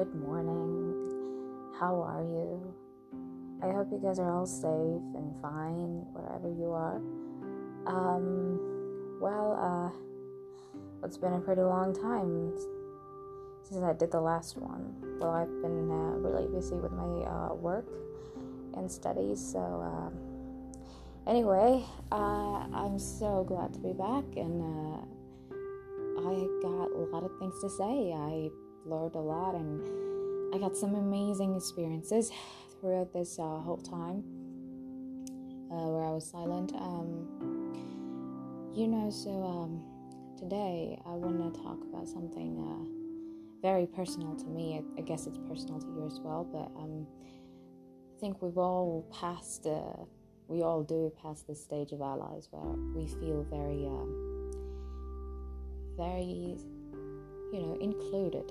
good morning. How are you? I hope you guys are all safe and fine wherever you are. Um, well, uh, it's been a pretty long time since I did the last one. Well, I've been uh, really busy with my uh, work and studies, so uh, anyway, I'm so glad to be back and uh, I got a lot of things to say. I learned a lot and I got some amazing experiences throughout this uh, whole time uh, where I was silent. Um, you know, so um, today I want to talk about something uh, very personal to me. I, I, guess it's personal to you as well, but um, I think we've all passed, uh, we all do pass this stage of our lives where we feel very. Um, very, you know, included.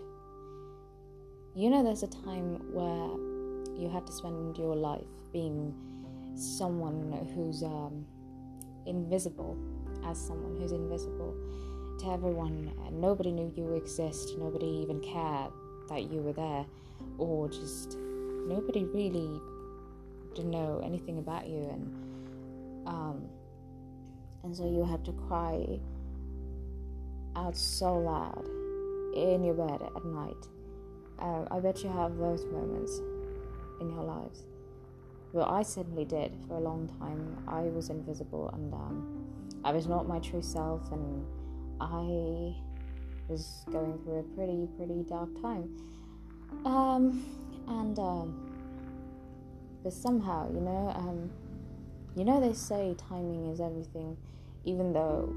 You know, there's a time where you had to spend your life being someone who's um, invisible, as someone who's invisible to everyone. Nobody knew you exist, nobody even cared that you were there, or just nobody really didn't know anything about you, and um, and so you had to cry out so loud in your bed at night. Um, I bet you have those moments in your lives. Well, I certainly did for a long time. I was invisible and um, I was not my true self, and I was going through a pretty, pretty dark time. Um, and um, but somehow, you know, um, you know, they say timing is everything, even though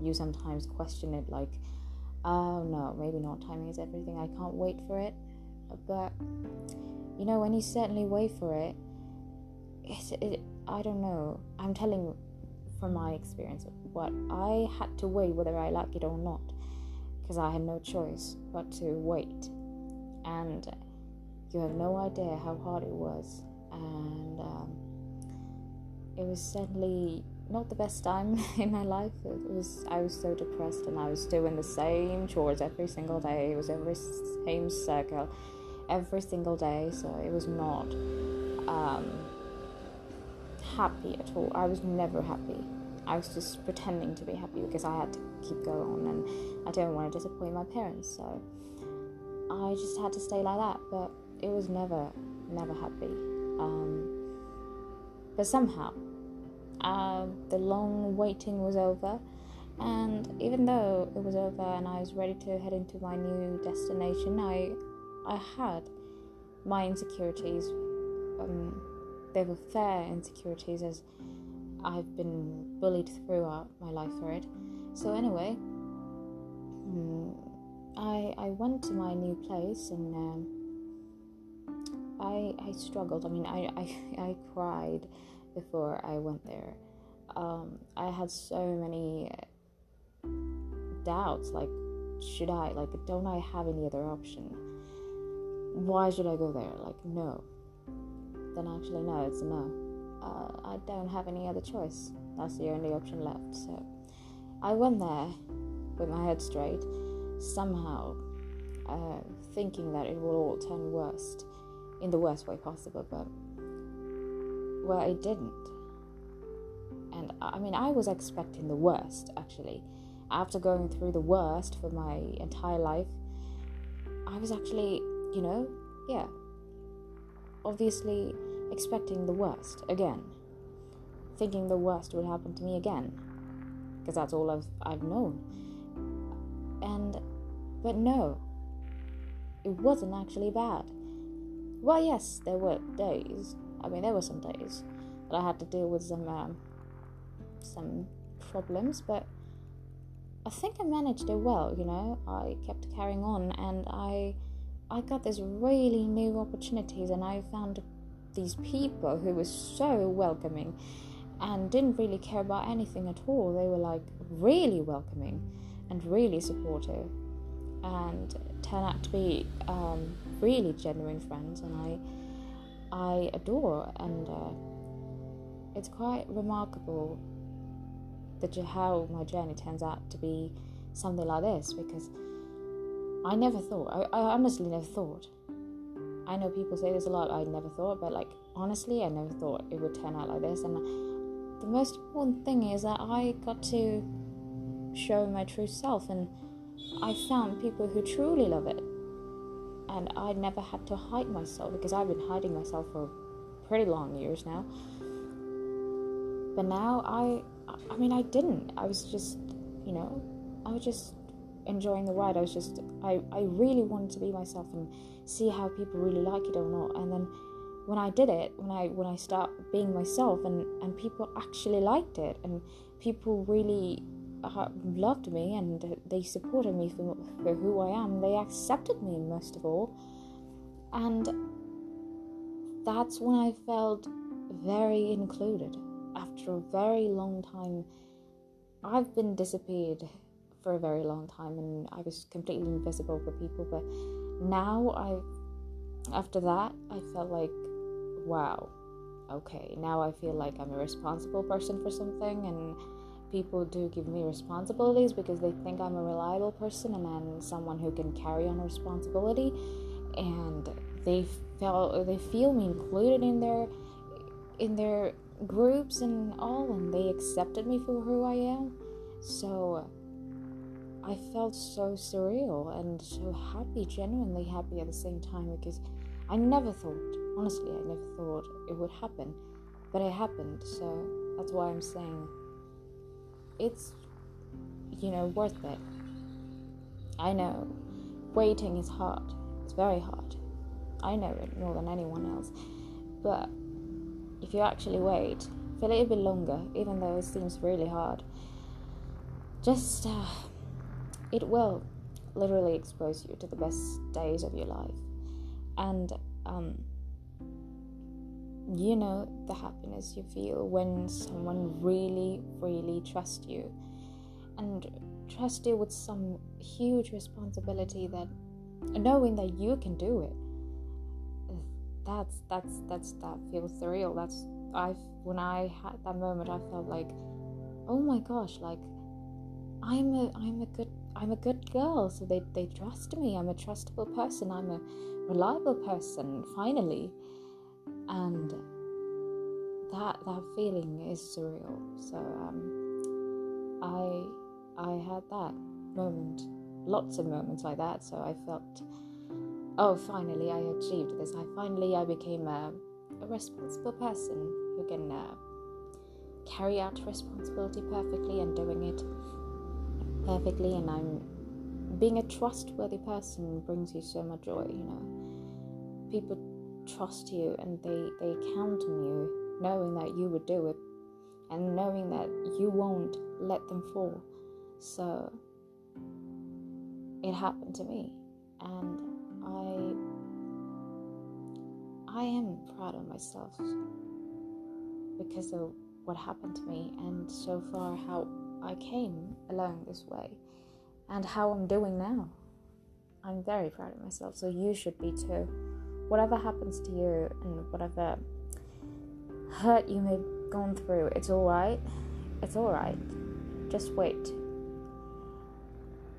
you sometimes question it like, oh no, maybe not. Timing is everything. I can't wait for it. But you know, when you certainly wait for it, it's, it, I don't know. I'm telling from my experience what I had to wait, whether I like it or not, because I had no choice but to wait. And you have no idea how hard it was. And um, it was certainly not the best time in my life. It was I was so depressed and I was doing the same chores every single day. It was every same circle every single day, so it was not um, happy at all. I was never happy. I was just pretending to be happy because I had to keep going and I didn't want to disappoint my parents, so I just had to stay like that. But it was never, never happy. Um, but somehow uh, the long waiting was over, and even though it was over and I was ready to head into my new destination, I I had my insecurities. Um, they were fair insecurities as I've been bullied throughout my life for it. So anyway, um, I I went to my new place and um, I I struggled. I mean I I, I cried before I went there. Um, I had so many doubts like, should I? Like, don't I have any other option? Why should I go there? Like, no. Then actually, no, it's no. Uh, I don't have any other choice. That's the only option left. So I went there with my head straight, somehow uh, thinking that it will all turn worst in the worst way possible, but well, it didn't. And uh, I mean, I was expecting the worst actually. After going through the worst for my entire life, I was actually, you know, yeah, obviously expecting the worst again. Thinking the worst would happen to me again. Because that's all I've, I've known. And, but no, it wasn't actually bad. Well, yes, there were days I mean, there were some days that I had to deal with some um, some problems, but I think I managed it well. You know, I kept carrying on, and I I got these really new opportunities, and I found these people who were so welcoming and didn't really care about anything at all. They were like really welcoming and really supportive, and turned out to be um, really genuine friends, and I I adore, and uh, it's quite remarkable that how my journey turns out to be something like this because I never thought. I, I honestly never thought. I know people say this a lot. I never thought, but like honestly, I never thought it would turn out like this. And the most important thing is that I got to show my true self, and I found people who truly love it. And I never had to hide myself because I've been hiding myself for pretty long years now. But now I, I mean, I didn't. I was just, you know, I was just enjoying the ride. I was just, I, I really wanted to be myself and see how people really like it or not. And then when I did it, when I when I start being myself, and and people actually liked it, and people really loved me, and they supported me for, for who I am. They accepted me most of all, and that's when I felt very included. After a very long time, I've been disappeared for a very long time, and I was completely invisible for people, but now I after that I felt like wow okay now I feel like I'm a responsible person for something and people do give me responsibilities because they think I'm a reliable person and I'm someone who can carry on responsibility and they felt they feel me included in their in their groups and all and they accepted me for who I am so I felt so surreal and so happy, genuinely happy at the same time because I never thought, honestly, I never thought it would happen. But it happened, so that's why I'm saying it's, you know, worth it. I know waiting is hard, it's very hard. I know it more than anyone else. But if you actually wait for a little bit longer, even though it seems really hard, just. Uh, it will literally expose you to the best days of your life. And um, you know the happiness you feel when someone really, really trusts you and trust you with some huge responsibility that knowing that you can do it that's that's that's that feels surreal that's i when i had that moment i felt like oh my gosh like i'm a i'm a good I'm a good girl, so they, they trust me. I'm a trustable person. I'm a reliable person, finally. And that that feeling is surreal. So um, I I had that moment, lots of moments like that. So I felt, oh, finally I achieved this. I finally I became a, a responsible person who can uh, carry out responsibility perfectly and doing it perfectly and I'm being a trustworthy person brings you so much joy, you know. People trust you and they, they count on you, knowing that you would do it and knowing that you won't let them fall. So it happened to me and I I am proud of myself because of what happened to me and so far how I came along this way and how I'm doing now. I'm very proud of myself, so you should be too. Whatever happens to you and whatever hurt you may have gone through, it's alright. It's alright. Just wait.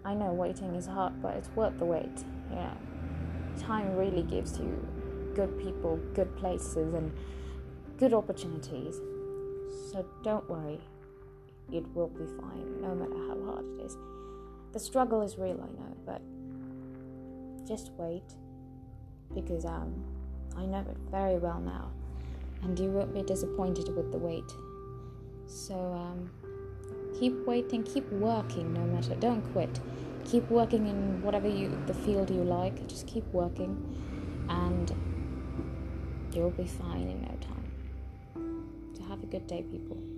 I know waiting is hard, but it's worth the wait. Yeah. Time really gives you good people, good places, and good opportunities. So don't worry it will be fine no matter how hard it is. The struggle is real, I know, but just wait because um, I know it very well now, and you won't be disappointed with the wait. So um, keep waiting, keep working, no matter. Don't quit. Keep working in whatever you the field you like. Just keep working, and you'll be fine in no time. So have a good day, people.